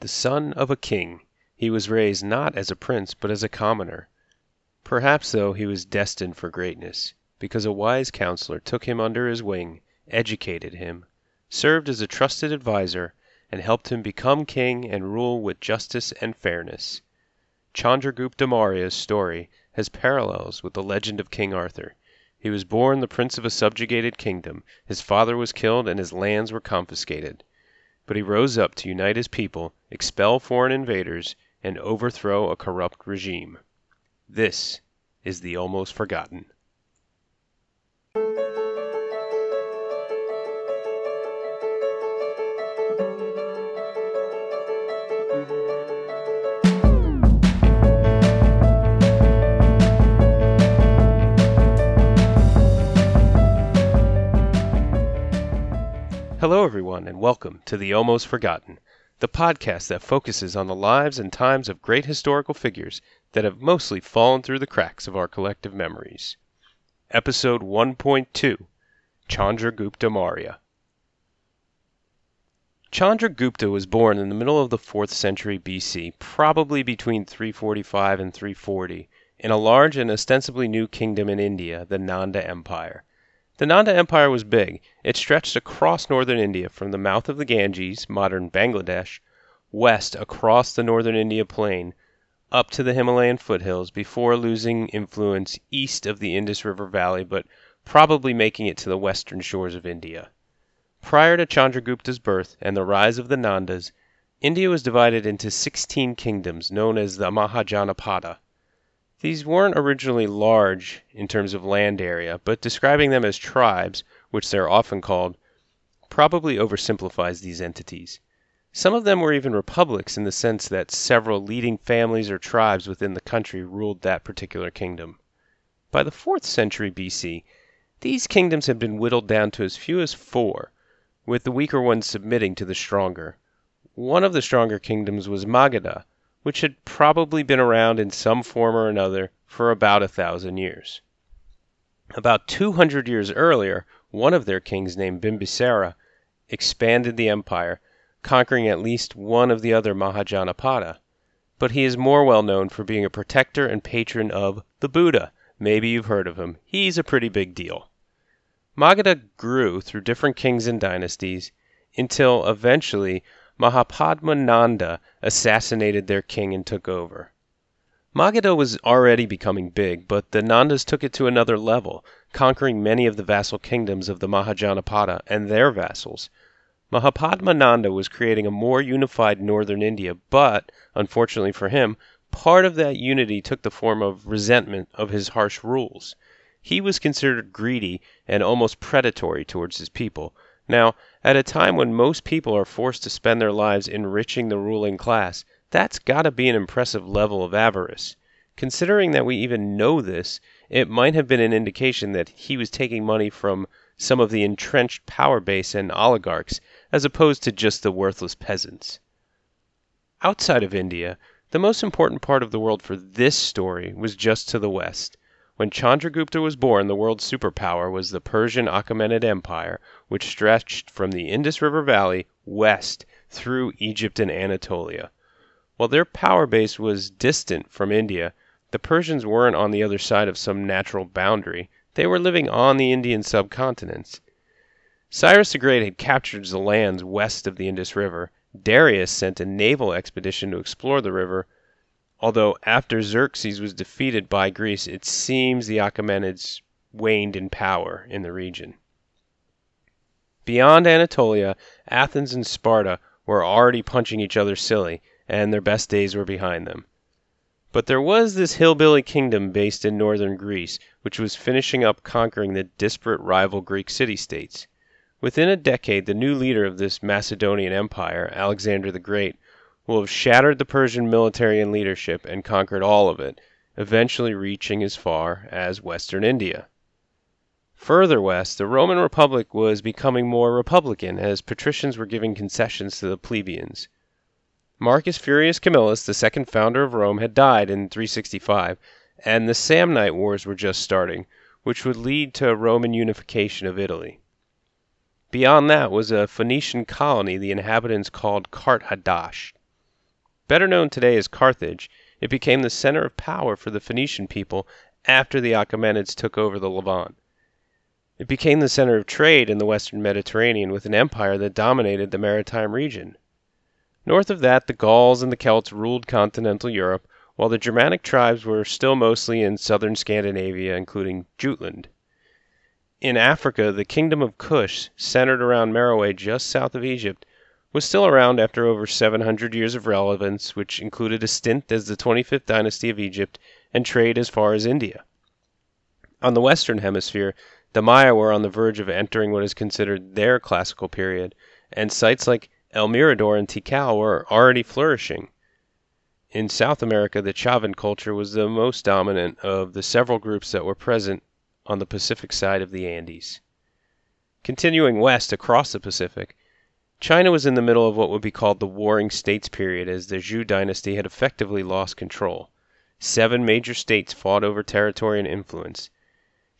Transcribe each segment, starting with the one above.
The son of a king, he was raised not as a prince but as a commoner. Perhaps, though, he was destined for greatness, because a wise counselor took him under his wing, educated him, served as a trusted adviser, and helped him become king and rule with justice and fairness. Chandragupta Maurya's story has parallels with the legend of King Arthur. He was born the prince of a subjugated kingdom, his father was killed and his lands were confiscated. But he rose up to unite his people, expel foreign invaders, and overthrow a corrupt regime. This is the almost forgotten. Hello, everyone, and welcome to The Almost Forgotten, the podcast that focuses on the lives and times of great historical figures that have mostly fallen through the cracks of our collective memories. Episode 1.2 Chandragupta Maurya Chandragupta was born in the middle of the 4th century BC, probably between 345 and 340, in a large and ostensibly new kingdom in India, the Nanda Empire. The Nanda Empire was big. It stretched across northern India from the mouth of the Ganges (modern Bangladesh) west across the northern India plain up to the Himalayan foothills before losing influence east of the Indus River Valley but probably making it to the western shores of India. Prior to Chandragupta's birth and the rise of the Nandas, India was divided into sixteen kingdoms known as the Mahajanapada. These weren't originally large in terms of land area, but describing them as tribes, which they are often called, probably oversimplifies these entities. Some of them were even republics in the sense that several leading families or tribes within the country ruled that particular kingdom. By the 4th century B.C., these kingdoms had been whittled down to as few as four, with the weaker ones submitting to the stronger. One of the stronger kingdoms was Magadha, which had probably been around in some form or another for about a thousand years. About two hundred years earlier, one of their kings named Bimbisara expanded the empire, conquering at least one of the other Mahajanapada. But he is more well known for being a protector and patron of the Buddha. Maybe you've heard of him. He's a pretty big deal. Magadha grew through different kings and dynasties until eventually Mahapadmananda assassinated their king and took over. Magadha was already becoming big, but the Nandas took it to another level, conquering many of the vassal kingdoms of the Mahajanapada and their vassals. Mahapadmananda was creating a more unified northern India, but, unfortunately for him, part of that unity took the form of resentment of his harsh rules. He was considered greedy and almost predatory towards his people. Now, at a time when most people are forced to spend their lives enriching the ruling class, that's got to be an impressive level of avarice. Considering that we even know this, it might have been an indication that he was taking money from some of the entrenched power base and oligarchs, as opposed to just the worthless peasants. Outside of India, the most important part of the world for this story was just to the west. When Chandragupta was born the world's superpower was the Persian Achaemenid Empire, which stretched from the Indus River Valley west through Egypt and Anatolia. While their power base was distant from India, the Persians weren't on the other side of some natural boundary. They were living on the Indian subcontinent. Cyrus the Great had captured the lands west of the Indus River. Darius sent a naval expedition to explore the river although after Xerxes was defeated by Greece it seems the Achaemenids waned in power in the region. Beyond Anatolia, Athens and Sparta were already punching each other silly, and their best days were behind them. But there was this hillbilly kingdom based in northern Greece, which was finishing up conquering the disparate rival Greek city states. Within a decade the new leader of this Macedonian empire, Alexander the Great, will have shattered the Persian military and leadership and conquered all of it, eventually reaching as far as western India. Further west, the Roman Republic was becoming more republican as patricians were giving concessions to the plebeians. Marcus Furius Camillus, the second founder of Rome, had died in 365, and the Samnite Wars were just starting, which would lead to a Roman unification of Italy. Beyond that was a Phoenician colony the inhabitants called Kart Hadash. Better known today as Carthage, it became the center of power for the Phoenician people after the Achaemenids took over the Levant. It became the center of trade in the western Mediterranean with an empire that dominated the maritime region. North of that, the Gauls and the Celts ruled continental Europe, while the Germanic tribes were still mostly in southern Scandinavia, including Jutland. In Africa, the kingdom of Kush, centered around Meroe just south of Egypt, was still around after over 700 years of relevance, which included a stint as the 25th dynasty of Egypt and trade as far as India. On the western hemisphere, the Maya were on the verge of entering what is considered their classical period, and sites like El Mirador and Tikal were already flourishing. In South America, the Chavín culture was the most dominant of the several groups that were present on the Pacific side of the Andes. Continuing west across the Pacific, China was in the middle of what would be called the Warring States period as the Zhou dynasty had effectively lost control. Seven major states fought over territory and influence.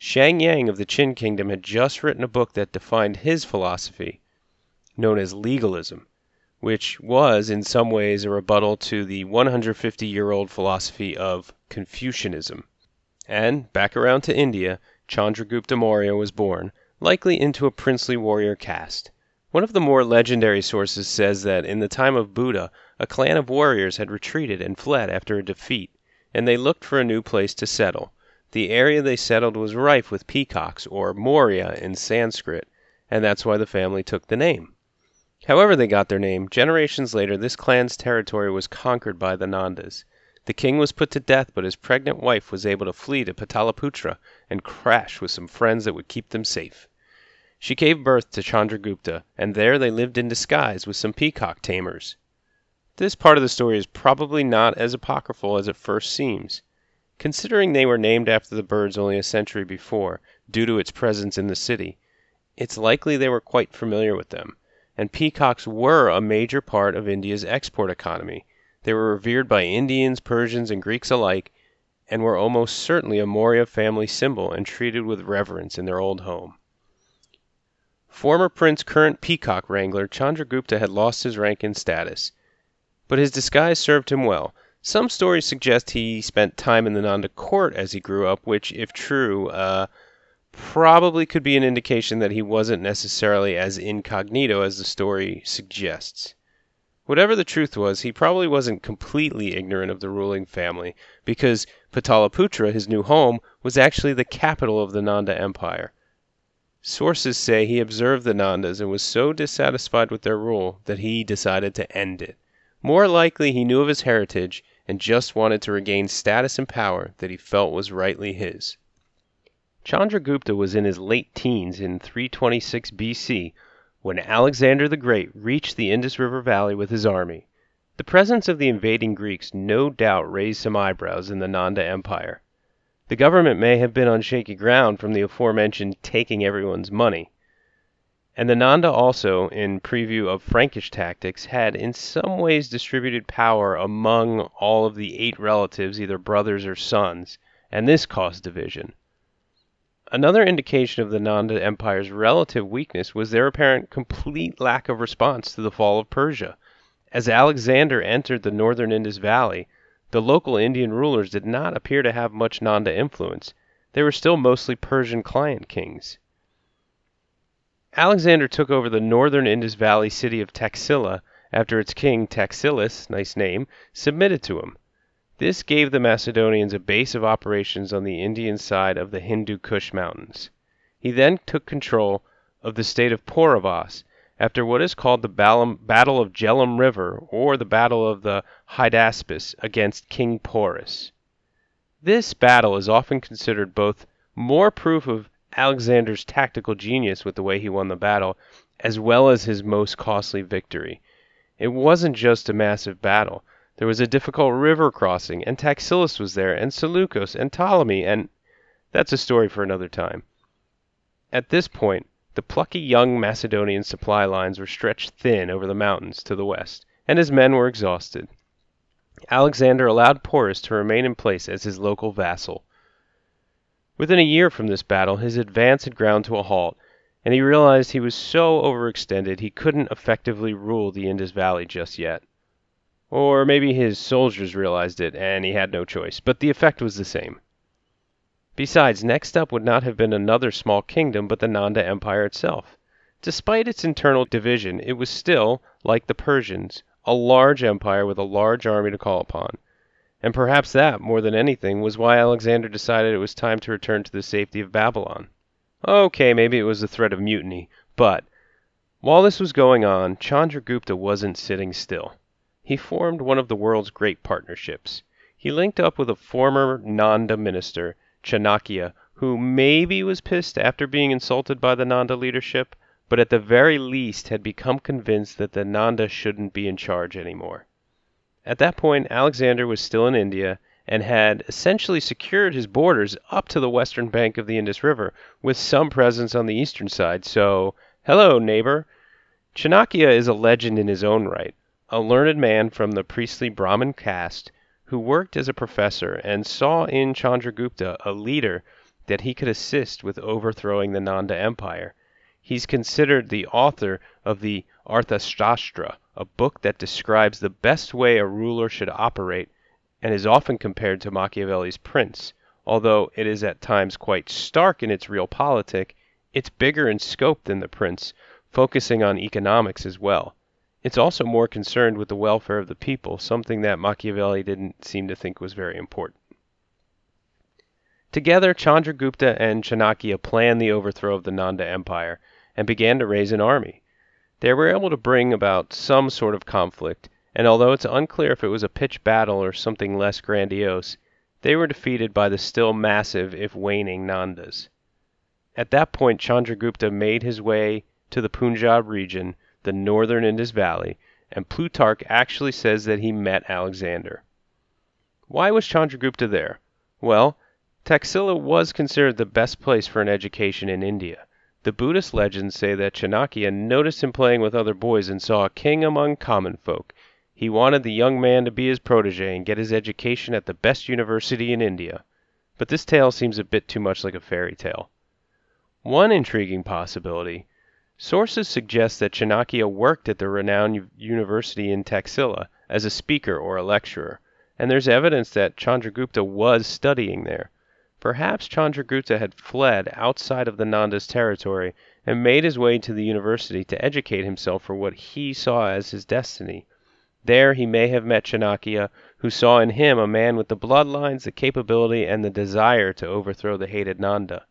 Shang Yang of the Qin kingdom had just written a book that defined his philosophy, known as legalism which was in some ways a rebuttal to the 150 year old philosophy of Confucianism. And, back around to India, Chandragupta Maurya was born, likely into a princely warrior caste. One of the more legendary sources says that in the time of Buddha a clan of warriors had retreated and fled after a defeat, and they looked for a new place to settle. The area they settled was rife with peacocks, or Maurya in Sanskrit, and that's why the family took the name. However they got their name, generations later this clan's territory was conquered by the Nandas. The king was put to death, but his pregnant wife was able to flee to Pataliputra and crash with some friends that would keep them safe. She gave birth to Chandragupta, and there they lived in disguise with some peacock tamers. This part of the story is probably not as apocryphal as it first seems. Considering they were named after the birds only a century before, due to its presence in the city, it's likely they were quite familiar with them and peacocks were a major part of India's export economy. They were revered by Indians, Persians, and Greeks alike, and were almost certainly a Maurya family symbol and treated with reverence in their old home. Former Prince current peacock wrangler Chandragupta had lost his rank and status, but his disguise served him well. Some stories suggest he spent time in the Nanda court as he grew up, which, if true, uh, probably could be an indication that he wasn't necessarily as incognito as the story suggests. Whatever the truth was, he probably wasn't completely ignorant of the ruling family, because Pataliputra, his new home, was actually the capital of the Nanda Empire. Sources say he observed the Nandas and was so dissatisfied with their rule that he decided to end it. More likely, he knew of his heritage and just wanted to regain status and power that he felt was rightly his. Chandragupta was in his late teens in 326 B.C. when Alexander the Great reached the Indus River Valley with his army. The presence of the invading Greeks no doubt raised some eyebrows in the Nanda Empire. The government may have been on shaky ground from the aforementioned taking everyone's money. And the Nanda also, in preview of Frankish tactics, had in some ways distributed power among all of the eight relatives, either brothers or sons, and this caused division. Another indication of the Nanda Empire's relative weakness was their apparent complete lack of response to the fall of Persia. As Alexander entered the northern Indus Valley, the local Indian rulers did not appear to have much Nanda influence. They were still mostly Persian client kings. Alexander took over the northern Indus Valley city of Taxila after its king Taxiles, nice name, submitted to him. This gave the Macedonians a base of operations on the Indian side of the Hindu Kush mountains. He then took control of the state of Pauravas after what is called the Battle of Jhelum River or the Battle of the Hydaspes against King Porus. This battle is often considered both more proof of Alexander's tactical genius with the way he won the battle, as well as his most costly victory. It wasn't just a massive battle. There was a difficult river crossing, and Taxiles was there, and Seleucus, and Ptolemy, and that's a story for another time. At this point, the plucky young Macedonian supply lines were stretched thin over the mountains to the west, and his men were exhausted. Alexander allowed Porus to remain in place as his local vassal. Within a year from this battle, his advance had ground to a halt, and he realized he was so overextended he couldn't effectively rule the Indus Valley just yet. Or maybe his soldiers realized it and he had no choice, but the effect was the same. Besides, next up would not have been another small kingdom but the Nanda Empire itself. Despite its internal division, it was still, like the Persians, a large empire with a large army to call upon. And perhaps that, more than anything, was why Alexander decided it was time to return to the safety of Babylon. Okay, maybe it was the threat of mutiny, but while this was going on, Chandragupta wasn't sitting still. He formed one of the world's great partnerships. He linked up with a former Nanda minister, Chanakya, who maybe was pissed after being insulted by the Nanda leadership, but at the very least had become convinced that the Nanda shouldn't be in charge anymore. At that point, Alexander was still in India and had essentially secured his borders up to the western bank of the Indus River, with some presence on the eastern side. So, hello, neighbor. Chanakya is a legend in his own right, a learned man from the priestly Brahmin caste who worked as a professor and saw in Chandragupta a leader that he could assist with overthrowing the Nanda Empire. He's considered the author of the Arthashastra, a book that describes the best way a ruler should operate, and is often compared to Machiavelli's Prince. Although it is at times quite stark in its realpolitik, it's bigger in scope than the Prince, focusing on economics as well. It's also more concerned with the welfare of the people, something that Machiavelli didn't seem to think was very important. Together, Chandragupta and Chanakya planned the overthrow of the Nanda Empire and began to raise an army. They were able to bring about some sort of conflict, and although it's unclear if it was a pitched battle or something less grandiose, they were defeated by the still massive if waning Nandas. At that point Chandragupta made his way to the Punjab region, the northern Indus Valley, and Plutarch actually says that he met Alexander. Why was Chandragupta there? Well, Taxila was considered the best place for an education in India. The Buddhist legends say that Chanakya noticed him playing with other boys and saw a king among common folk. He wanted the young man to be his protege and get his education at the best university in India. But this tale seems a bit too much like a fairy tale. One intriguing possibility sources suggest that Chanakya worked at the renowned university in Taxila as a speaker or a lecturer, and there's evidence that Chandragupta was studying there. Perhaps Chandragupta had fled outside of the Nanda's territory and made his way to the university to educate himself for what he saw as his destiny. There he may have met Chanakya, who saw in him a man with the bloodlines, the capability, and the desire to overthrow the hated Nanda.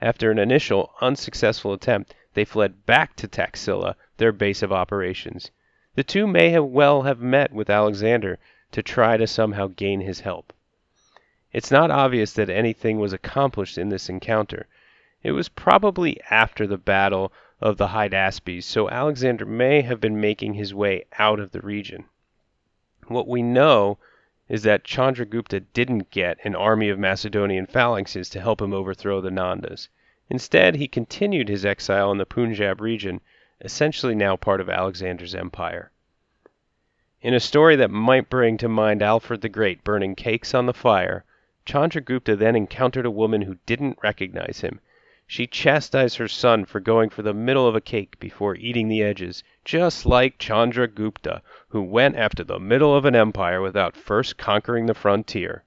After an initial unsuccessful attempt, they fled back to Taxila, their base of operations. The two may have well have met with Alexander to try to somehow gain his help. It's not obvious that anything was accomplished in this encounter. It was probably after the battle of the Hydaspes, so Alexander may have been making his way out of the region. What we know is that Chandragupta didn't get an army of Macedonian phalanxes to help him overthrow the Nandas. Instead, he continued his exile in the Punjab region, essentially now part of Alexander's empire. In a story that might bring to mind Alfred the Great burning cakes on the fire, Chandragupta then encountered a woman who didn't recognize him. She chastised her son for going for the middle of a cake before eating the edges, just like Chandragupta, who went after the middle of an empire without first conquering the frontier.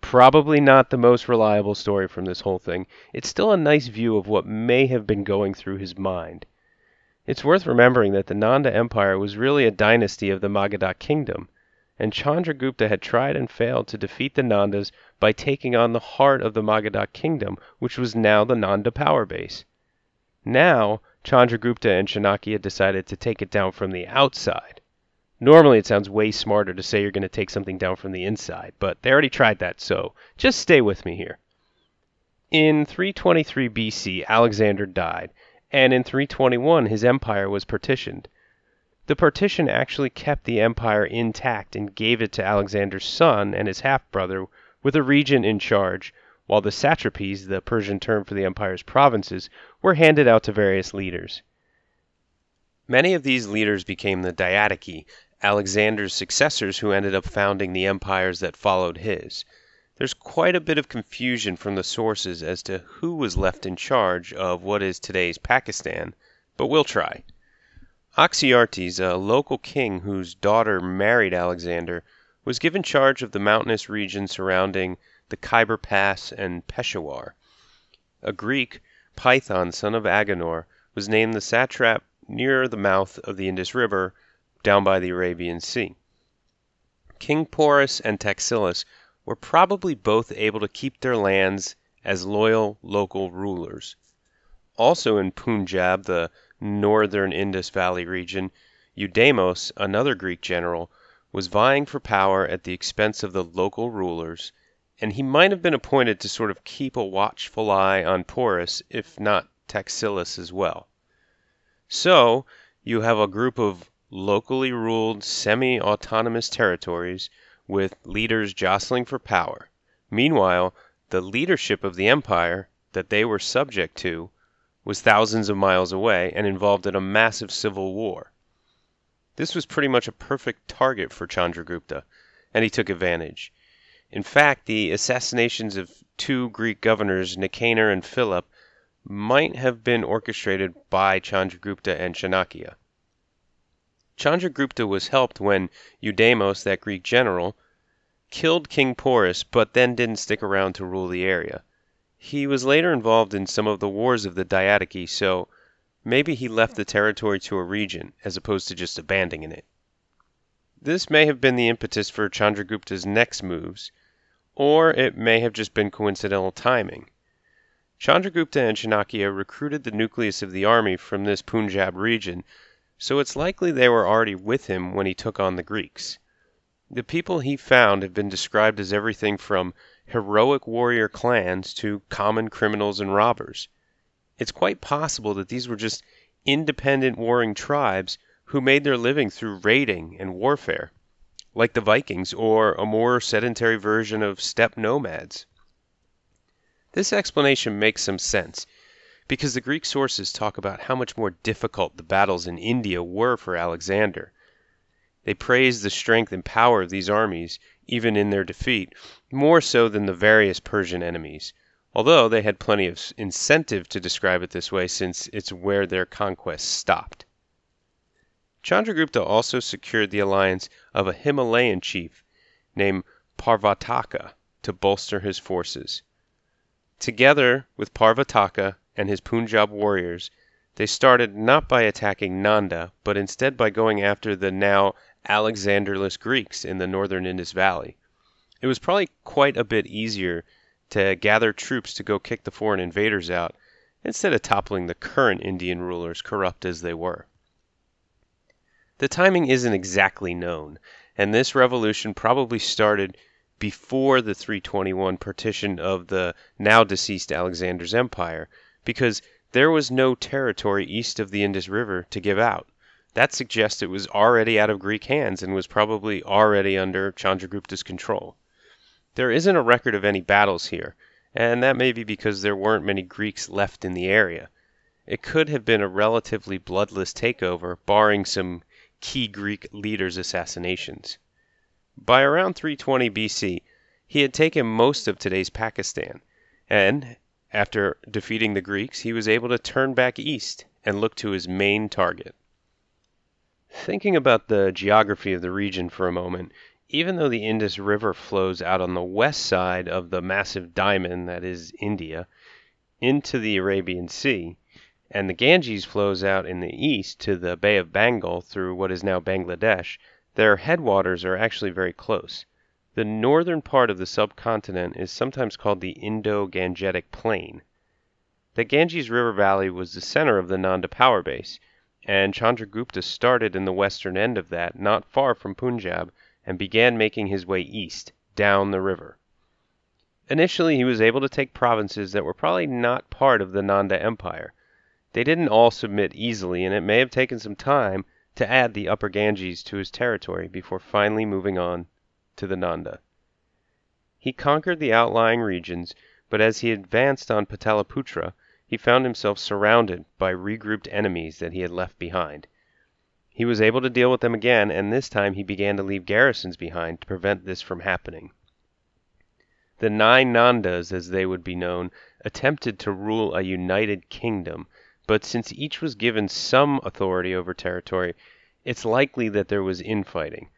Probably not the most reliable story from this whole thing. It's still a nice view of what may have been going through his mind. It's worth remembering that the Nanda Empire was really a dynasty of the Magadha kingdom and Chandragupta had tried and failed to defeat the Nandas by taking on the heart of the Magadha kingdom, which was now the Nanda power base. Now, Chandragupta and Chanakya decided to take it down from the outside. Normally, it sounds way smarter to say you're going to take something down from the inside, but they already tried that, so just stay with me here. In 323 BC, Alexander died, and in 321 his empire was partitioned. The partition actually kept the empire intact and gave it to Alexander's son and his half brother, with a regent in charge, while the satrapies, the Persian term for the empire's provinces, were handed out to various leaders. Many of these leaders became the Diadochi, Alexander's successors who ended up founding the empires that followed his. There's quite a bit of confusion from the sources as to who was left in charge of what is today's Pakistan, but we'll try. Oxyartes, a local king whose daughter married Alexander, was given charge of the mountainous region surrounding the Khyber Pass and Peshawar. A Greek, Python, son of Agenor, was named the satrap near the mouth of the Indus River, down by the Arabian Sea. King Porus and Taxiles were probably both able to keep their lands as loyal local rulers. Also in Punjab, the northern Indus Valley region, Eudemos, another Greek general, was vying for power at the expense of the local rulers, and he might have been appointed to sort of keep a watchful eye on Porus, if not Taxiles as well. So you have a group of locally ruled semi autonomous territories with leaders jostling for power. Meanwhile, the leadership of the empire that they were subject to was thousands of miles away and involved in a massive civil war. This was pretty much a perfect target for Chandragupta, and he took advantage. In fact, the assassinations of two Greek governors, Nicanor and Philip, might have been orchestrated by Chandragupta and Chanakya. Chandragupta was helped when Eudemos, that Greek general, killed King Porus, but then didn't stick around to rule the area. He was later involved in some of the wars of the Diadochi, so maybe he left the territory to a regent as opposed to just abandoning it. This may have been the impetus for Chandragupta's next moves, or it may have just been coincidental timing. Chandragupta and Chanakya recruited the nucleus of the army from this Punjab region, so it's likely they were already with him when he took on the Greeks. The people he found have been described as everything from heroic warrior clans to common criminals and robbers. It's quite possible that these were just independent warring tribes who made their living through raiding and warfare, like the Vikings or a more sedentary version of steppe nomads. This explanation makes some sense, because the Greek sources talk about how much more difficult the battles in India were for Alexander. They praise the strength and power of these armies, even in their defeat, more so than the various Persian enemies, although they had plenty of incentive to describe it this way since it's where their conquests stopped. Chandragupta also secured the alliance of a Himalayan chief named Parvataka to bolster his forces. Together with Parvataka and his Punjab warriors, they started not by attacking Nanda, but instead by going after the now Alexanderless Greeks in the northern Indus Valley. It was probably quite a bit easier to gather troops to go kick the foreign invaders out instead of toppling the current Indian rulers, corrupt as they were. The timing isn't exactly known, and this revolution probably started before the 321 partition of the now deceased Alexander's empire, because there was no territory east of the Indus River to give out. That suggests it was already out of Greek hands and was probably already under Chandragupta's control. There isn't a record of any battles here, and that may be because there weren't many Greeks left in the area. It could have been a relatively bloodless takeover, barring some key Greek leaders' assassinations. By around 320 B.C., he had taken most of today's Pakistan, and after defeating the Greeks he was able to turn back east and look to his main target. Thinking about the geography of the region for a moment, even though the Indus River flows out on the west side of the massive diamond that is India into the Arabian Sea, and the Ganges flows out in the east to the Bay of Bengal through what is now Bangladesh, their headwaters are actually very close. The northern part of the subcontinent is sometimes called the Indo-Gangetic Plain. The Ganges River Valley was the center of the Nanda power base, and Chandragupta started in the western end of that, not far from Punjab, and began making his way east, down the river. Initially he was able to take provinces that were probably not part of the Nanda Empire. They didn't all submit easily, and it may have taken some time to add the upper Ganges to his territory before finally moving on to the Nanda. He conquered the outlying regions, but as he advanced on Pataliputra he found himself surrounded by regrouped enemies that he had left behind. He was able to deal with them again, and this time he began to leave garrisons behind to prevent this from happening. The nine Nandas, as they would be known, attempted to rule a united kingdom, but since each was given some authority over territory, it's likely that there was infighting.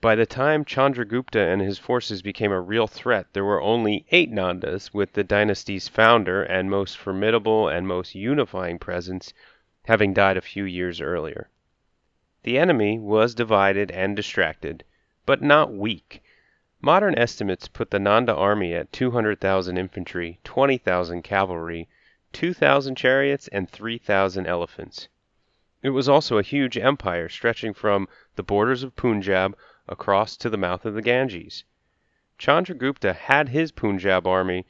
By the time Chandragupta and his forces became a real threat there were only eight Nandas, with the dynasty's founder and most formidable and most unifying presence having died a few years earlier. The enemy was divided and distracted, but not weak. Modern estimates put the Nanda army at 200,000 infantry, 20,000 cavalry, 2,000 chariots, and 3,000 elephants. It was also a huge empire stretching from the borders of Punjab across to the mouth of the Ganges. Chandragupta had his Punjab army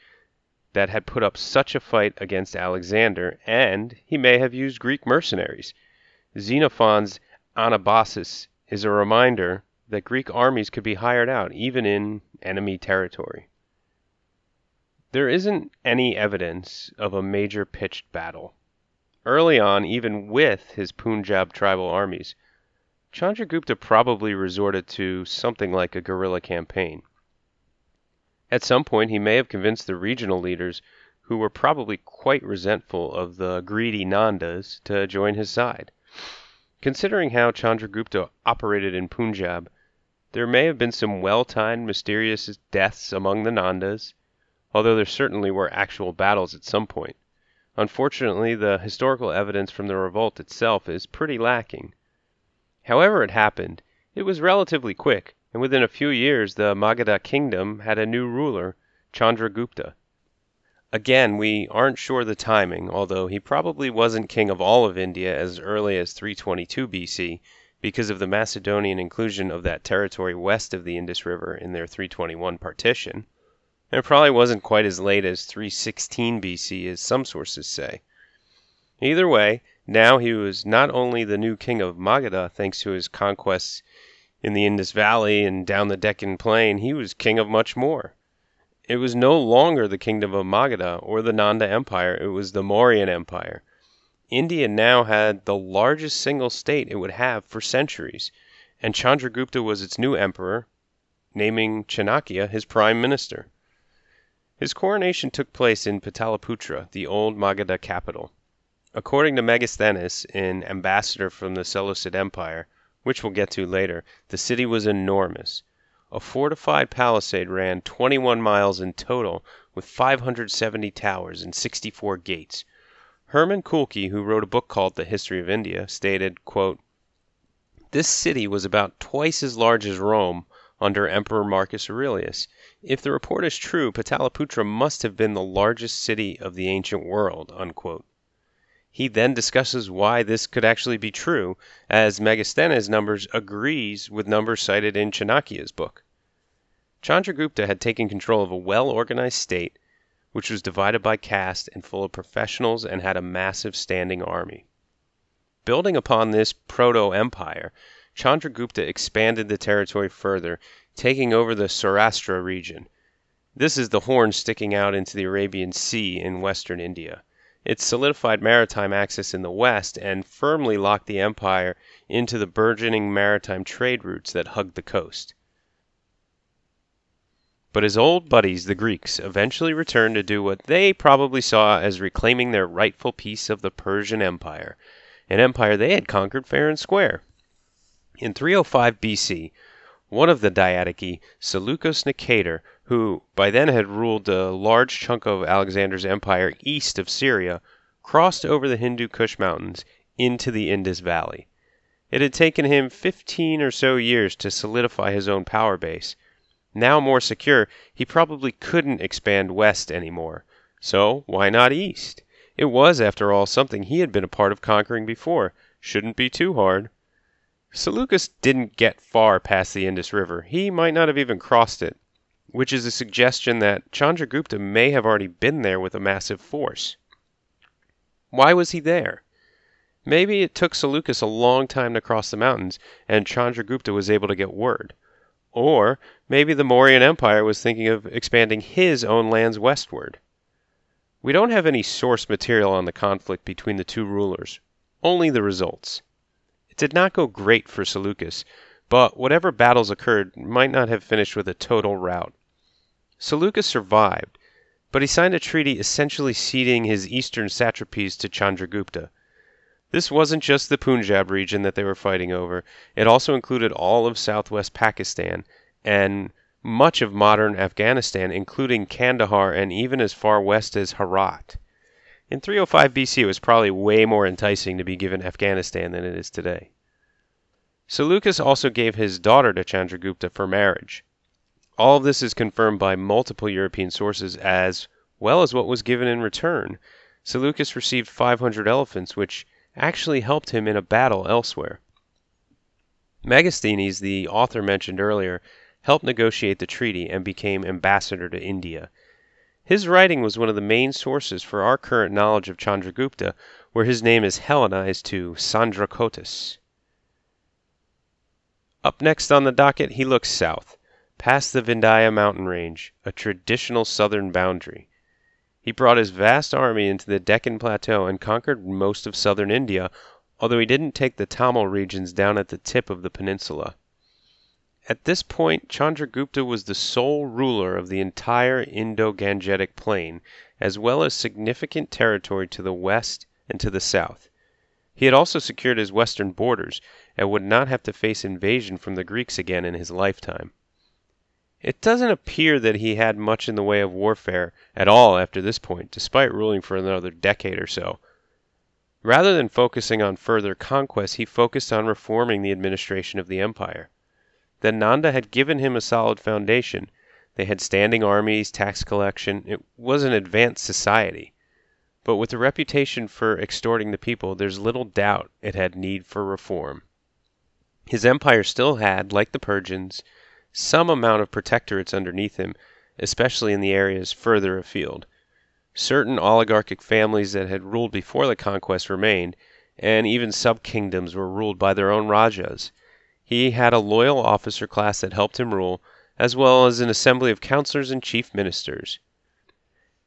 that had put up such a fight against Alexander, and he may have used Greek mercenaries. Xenophon's Anabasis is a reminder that Greek armies could be hired out even in enemy territory. There isn't any evidence of a major pitched battle. Early on, even with his Punjab tribal armies, Chandragupta probably resorted to something like a guerrilla campaign. At some point he may have convinced the regional leaders, who were probably quite resentful of the greedy Nandas, to join his side. Considering how Chandragupta operated in Punjab, there may have been some well timed mysterious deaths among the Nandas, although there certainly were actual battles at some point. Unfortunately, the historical evidence from the revolt itself is pretty lacking. However it happened, it was relatively quick, and within a few years the Magadha kingdom had a new ruler, Chandragupta. Again, we aren't sure the timing, although he probably wasn't king of all of India as early as 322 BC because of the Macedonian inclusion of that territory west of the Indus River in their 321 partition. And it probably wasn't quite as late as 316 BC as some sources say. Either way, now he was not only the new king of Magadha thanks to his conquests in the Indus Valley and down the Deccan plain, he was king of much more. It was no longer the kingdom of Magadha or the Nanda Empire, it was the Mauryan Empire. India now had the largest single state it would have for centuries, and Chandragupta was its new emperor, naming Chanakya his prime minister. His coronation took place in Pataliputra, the old Magadha capital. According to Megasthenes, an ambassador from the Seleucid Empire, which we'll get to later, the city was enormous. A fortified palisade ran 21 miles in total, with 570 towers and 64 gates. Hermann Kulke, who wrote a book called The History of India, stated, This city was about twice as large as Rome under Emperor Marcus Aurelius. If the report is true, Pataliputra must have been the largest city of the ancient world. He then discusses why this could actually be true, as Megasthenes' numbers agrees with numbers cited in Chanakya's book. Chandragupta had taken control of a well organized state, which was divided by caste and full of professionals and had a massive standing army. Building upon this proto empire, Chandragupta expanded the territory further, taking over the Saurashtra region. This is the horn sticking out into the Arabian Sea in western India. It solidified maritime access in the west and firmly locked the empire into the burgeoning maritime trade routes that hugged the coast. But his old buddies, the Greeks, eventually returned to do what they probably saw as reclaiming their rightful piece of the Persian Empire, an empire they had conquered fair and square. In 305 B.C., one of the Diadochi, Seleucus Nicator, who by then had ruled a large chunk of Alexander's empire east of Syria, crossed over the Hindu Kush mountains into the Indus Valley. It had taken him fifteen or so years to solidify his own power base. Now more secure, he probably couldn't expand west any more. So why not east? It was, after all, something he had been a part of conquering before. Shouldn't be too hard. Seleucus didn't get far past the Indus River. He might not have even crossed it which is a suggestion that Chandragupta may have already been there with a massive force. Why was he there? Maybe it took Seleucus a long time to cross the mountains, and Chandragupta was able to get word. Or maybe the Mauryan Empire was thinking of expanding his own lands westward. We don't have any source material on the conflict between the two rulers, only the results. It did not go great for Seleucus, but whatever battles occurred might not have finished with a total rout. Seleucus survived, but he signed a treaty essentially ceding his eastern satrapies to Chandragupta. This wasn't just the Punjab region that they were fighting over, it also included all of southwest Pakistan and much of modern Afghanistan, including Kandahar and even as far west as Herat. In 305 BC, it was probably way more enticing to be given Afghanistan than it is today. Seleucus also gave his daughter to Chandragupta for marriage. All of this is confirmed by multiple European sources as well as what was given in return. Seleucus received 500 elephants, which actually helped him in a battle elsewhere. Megasthenes, the author mentioned earlier, helped negotiate the treaty and became ambassador to India. His writing was one of the main sources for our current knowledge of Chandragupta, where his name is Hellenized to Sandracottus. Up next on the docket, he looks south, past the Vindhya mountain range, a traditional southern boundary. He brought his vast army into the Deccan Plateau and conquered most of southern India, although he didn't take the Tamil regions down at the tip of the peninsula. At this point Chandragupta was the sole ruler of the entire Indo-Gangetic plain, as well as significant territory to the west and to the south. He had also secured his western borders, and would not have to face invasion from the Greeks again in his lifetime. It doesn't appear that he had much in the way of warfare at all after this point, despite ruling for another decade or so. Rather than focusing on further conquest, he focused on reforming the administration of the empire. The Nanda had given him a solid foundation. They had standing armies, tax collection. It was an advanced society. But with a reputation for extorting the people, there's little doubt it had need for reform. His empire still had, like the Persians, some amount of protectorates underneath him, especially in the areas further afield. Certain oligarchic families that had ruled before the conquest remained, and even sub kingdoms were ruled by their own rajas. He had a loyal officer class that helped him rule, as well as an assembly of counselors and chief ministers.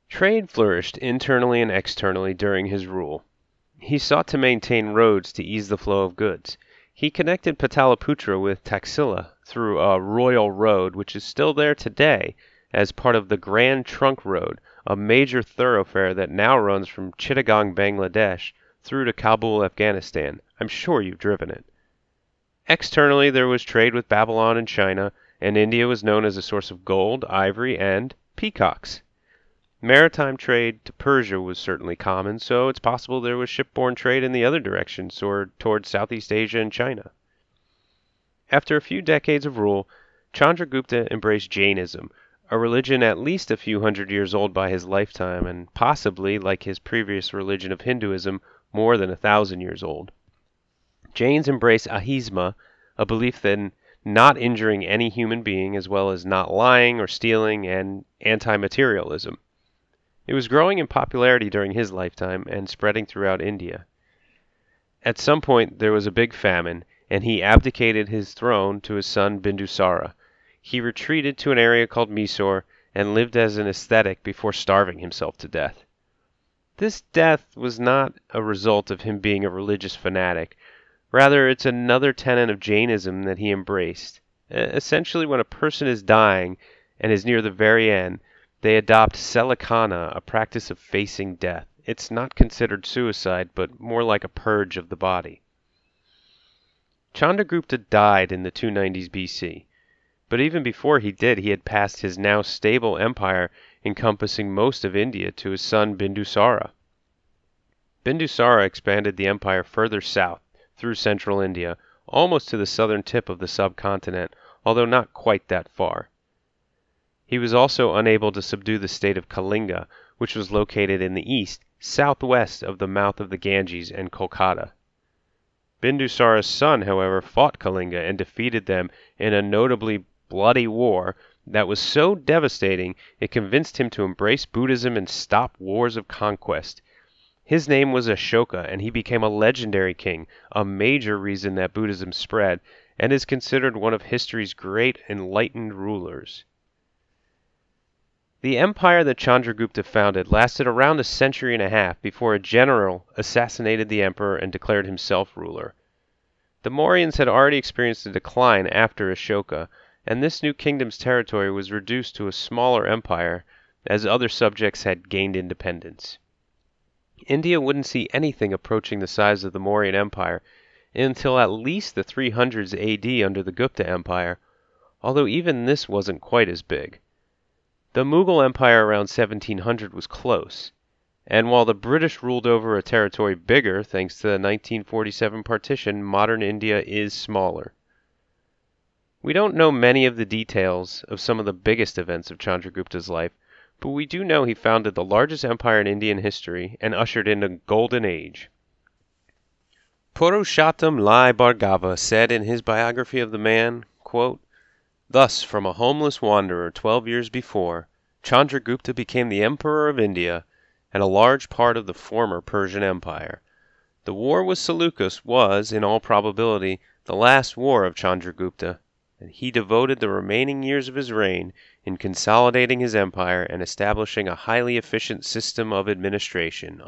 Trade flourished internally and externally during his rule. He sought to maintain roads to ease the flow of goods. He connected Pataliputra with Taxila through a royal road which is still there today as part of the Grand Trunk Road, a major thoroughfare that now runs from Chittagong, Bangladesh, through to Kabul, Afghanistan. I'm sure you've driven it. Externally, there was trade with Babylon and China, and India was known as a source of gold, ivory, and peacocks. Maritime trade to Persia was certainly common, so it's possible there was shipborne trade in the other direction, or toward Southeast Asia and China. After a few decades of rule, Chandragupta embraced Jainism, a religion at least a few hundred years old by his lifetime, and possibly, like his previous religion of Hinduism, more than a thousand years old. Jains embrace ahimsa, a belief in not injuring any human being, as well as not lying or stealing, and anti materialism. It was growing in popularity during his lifetime and spreading throughout India. At some point there was a big famine, and he abdicated his throne to his son Bindusara. He retreated to an area called Mysore and lived as an ascetic before starving himself to death. This death was not a result of him being a religious fanatic, Rather, it's another tenet of Jainism that he embraced. Essentially, when a person is dying and is near the very end, they adopt Sallekhana, a practice of facing death. It's not considered suicide, but more like a purge of the body. Chandragupta died in the 290s BC, but even before he did, he had passed his now stable empire encompassing most of India to his son Bindusara. Bindusara expanded the empire further south through central India, almost to the southern tip of the subcontinent, although not quite that far. He was also unable to subdue the state of Kalinga, which was located in the east, southwest of the mouth of the Ganges and Kolkata. Bindusara's son, however, fought Kalinga and defeated them in a notably bloody war that was so devastating it convinced him to embrace Buddhism and stop wars of conquest. His name was Ashoka, and he became a legendary king, a major reason that Buddhism spread, and is considered one of history's great enlightened rulers. The empire that Chandragupta founded lasted around a century and a half before a general assassinated the emperor and declared himself ruler. The Mauryans had already experienced a decline after Ashoka, and this new kingdom's territory was reduced to a smaller empire as other subjects had gained independence. India wouldn't see anything approaching the size of the Mauryan Empire until at least the 300s AD under the Gupta Empire, although even this wasn't quite as big. The Mughal Empire around 1700 was close, and while the British ruled over a territory bigger thanks to the 1947 partition, modern India is smaller. We don't know many of the details of some of the biggest events of Chandragupta's life, but we do know he founded the largest empire in Indian history and ushered in a golden age. Purushottam Lal Bhargava said in his biography of the man, quote, Thus, from a homeless wanderer twelve years before, Chandragupta became the Emperor of India and a large part of the former Persian Empire. The war with Seleucus was, in all probability, the last war of Chandragupta, and he devoted the remaining years of his reign in consolidating his empire and establishing a highly efficient system of administration.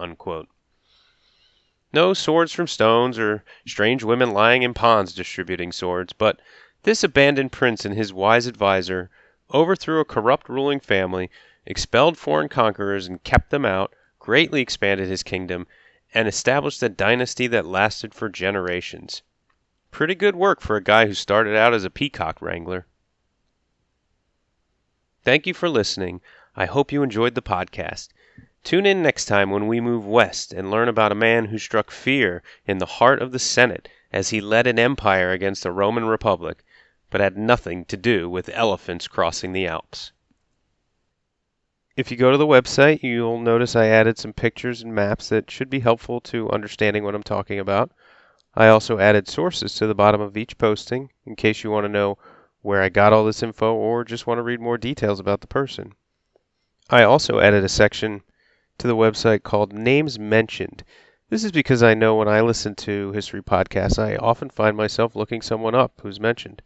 No swords from stones or strange women lying in ponds distributing swords, but this abandoned prince and his wise adviser overthrew a corrupt ruling family, expelled foreign conquerors and kept them out, greatly expanded his kingdom, and established a dynasty that lasted for generations. Pretty good work for a guy who started out as a peacock wrangler. Thank you for listening. I hope you enjoyed the podcast. Tune in next time when we move west and learn about a man who struck fear in the heart of the Senate as he led an empire against a Roman republic, but had nothing to do with elephants crossing the Alps. If you go to the website, you'll notice I added some pictures and maps that should be helpful to understanding what I'm talking about. I also added sources to the bottom of each posting in case you want to know where I got all this info or just want to read more details about the person. I also added a section to the website called Names Mentioned. This is because I know when I listen to history podcasts, I often find myself looking someone up who's mentioned.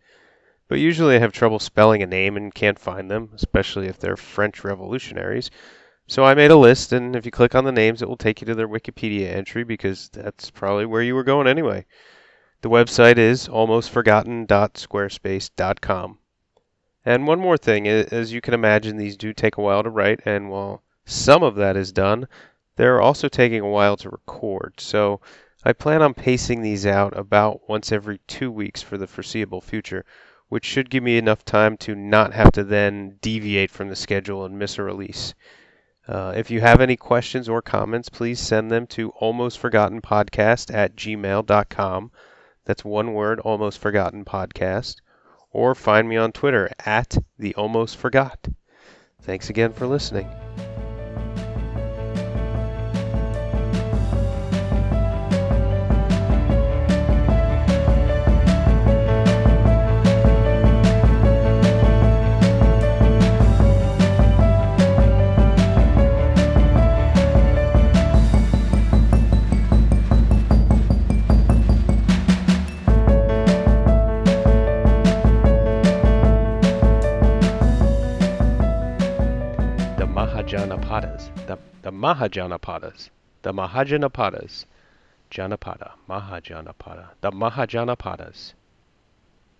But usually I have trouble spelling a name and can't find them, especially if they're French revolutionaries. So I made a list, and if you click on the names, it will take you to their Wikipedia entry because that's probably where you were going anyway. The website is almostforgotten.squarespace.com. And one more thing, as you can imagine, these do take a while to write, and while some of that is done, they're also taking a while to record. So I plan on pacing these out about once every two weeks for the foreseeable future, which should give me enough time to not have to then deviate from the schedule and miss a release. Uh, if you have any questions or comments, please send them to almostforgottenpodcast at gmail.com. That's one word, Almost Forgotten Podcast. Or find me on Twitter at The Almost Forgot. Thanks again for listening. Mahajanapadas, the Mahajanapadas, Janapada, Mahajanapada, the Mahajanapadas.